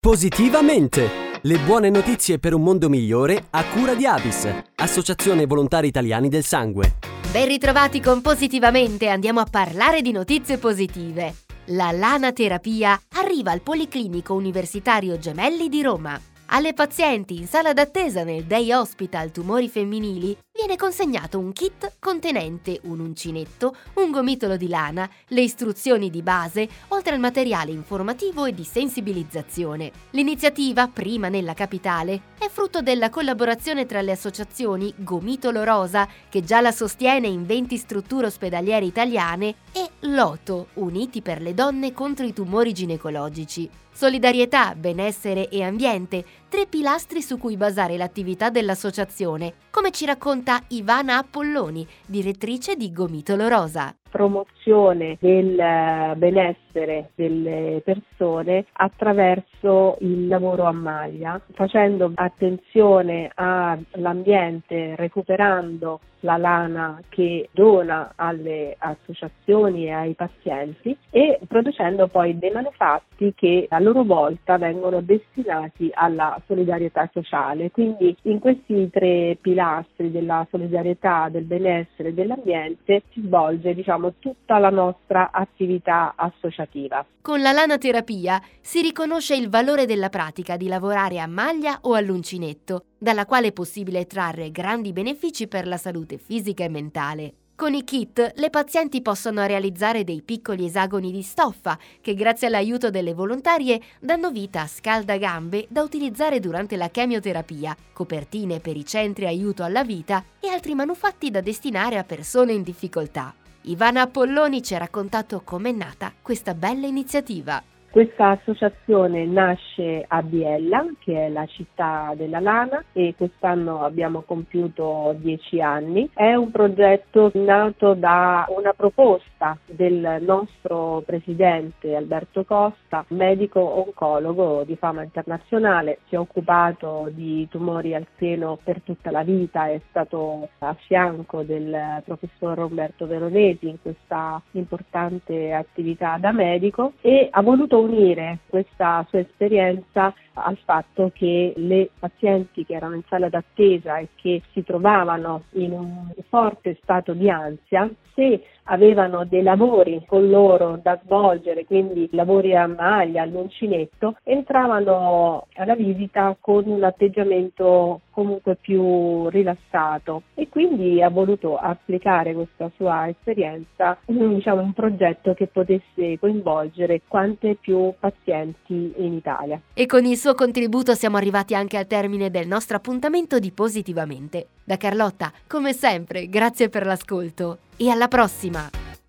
Positivamente! Le buone notizie per un mondo migliore a cura di Avis, Associazione Volontari Italiani del Sangue. Ben ritrovati con Positivamente, andiamo a parlare di notizie positive. La lana terapia arriva al Policlinico Universitario Gemelli di Roma. Alle pazienti in sala d'attesa nel Day Hospital Tumori Femminili viene consegnato un kit contenente un uncinetto, un gomitolo di lana, le istruzioni di base, oltre al materiale informativo e di sensibilizzazione. L'iniziativa, prima nella capitale, è frutto della collaborazione tra le associazioni Gomitolo Rosa, che già la sostiene in 20 strutture ospedaliere italiane, e Loto, Uniti per le donne contro i tumori ginecologici. Solidarietà, benessere e ambiente, tre pilastri su cui basare l'attività dell'associazione, come ci racconta Ivana Appolloni, direttrice di Gomitolo Rosa promozione del eh, benessere delle persone attraverso il lavoro a maglia, facendo attenzione all'ambiente, recuperando la lana che dona alle associazioni e ai pazienti e producendo poi dei manufatti che a loro volta vengono destinati alla solidarietà sociale. Quindi in questi tre pilastri della solidarietà, del benessere e dell'ambiente si svolge diciamo, svolgiamo tutta la nostra attività associativa. Con la lanaterapia si riconosce il valore della pratica di lavorare a maglia o all'uncinetto, dalla quale è possibile trarre grandi benefici per la salute fisica e mentale. Con i kit le pazienti possono realizzare dei piccoli esagoni di stoffa che grazie all'aiuto delle volontarie danno vita a scaldagambe da utilizzare durante la chemioterapia, copertine per i centri aiuto alla vita e altri manufatti da destinare a persone in difficoltà. Ivana Apolloni ci ha raccontato com'è nata questa bella iniziativa. Questa associazione nasce a Biella, che è la città della lana, e quest'anno abbiamo compiuto dieci anni. È un progetto nato da una proposta del nostro presidente Alberto Costa, medico oncologo di fama internazionale, si è occupato di tumori al seno per tutta la vita, è stato a fianco del professor Roberto Veronesi in questa importante attività da medico e ha voluto unire questa sua esperienza al fatto che le pazienti che erano in sala d'attesa e che si trovavano in un forte stato di ansia, se avevano dei lavori con loro da svolgere, quindi lavori a maglia, all'uncinetto, entravano alla visita con un atteggiamento comunque più rilassato e quindi ha voluto applicare questa sua esperienza in diciamo, un progetto che potesse coinvolgere quante più pazienti in Italia. E con il suo contributo siamo arrivati anche al termine del nostro appuntamento di Positivamente. Da Carlotta, come sempre, grazie per l'ascolto e alla prossima!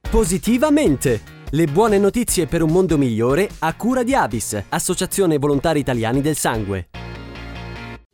Positivamente! Le buone notizie per un mondo migliore a cura di Avis, Associazione Volontari Italiani del Sangue.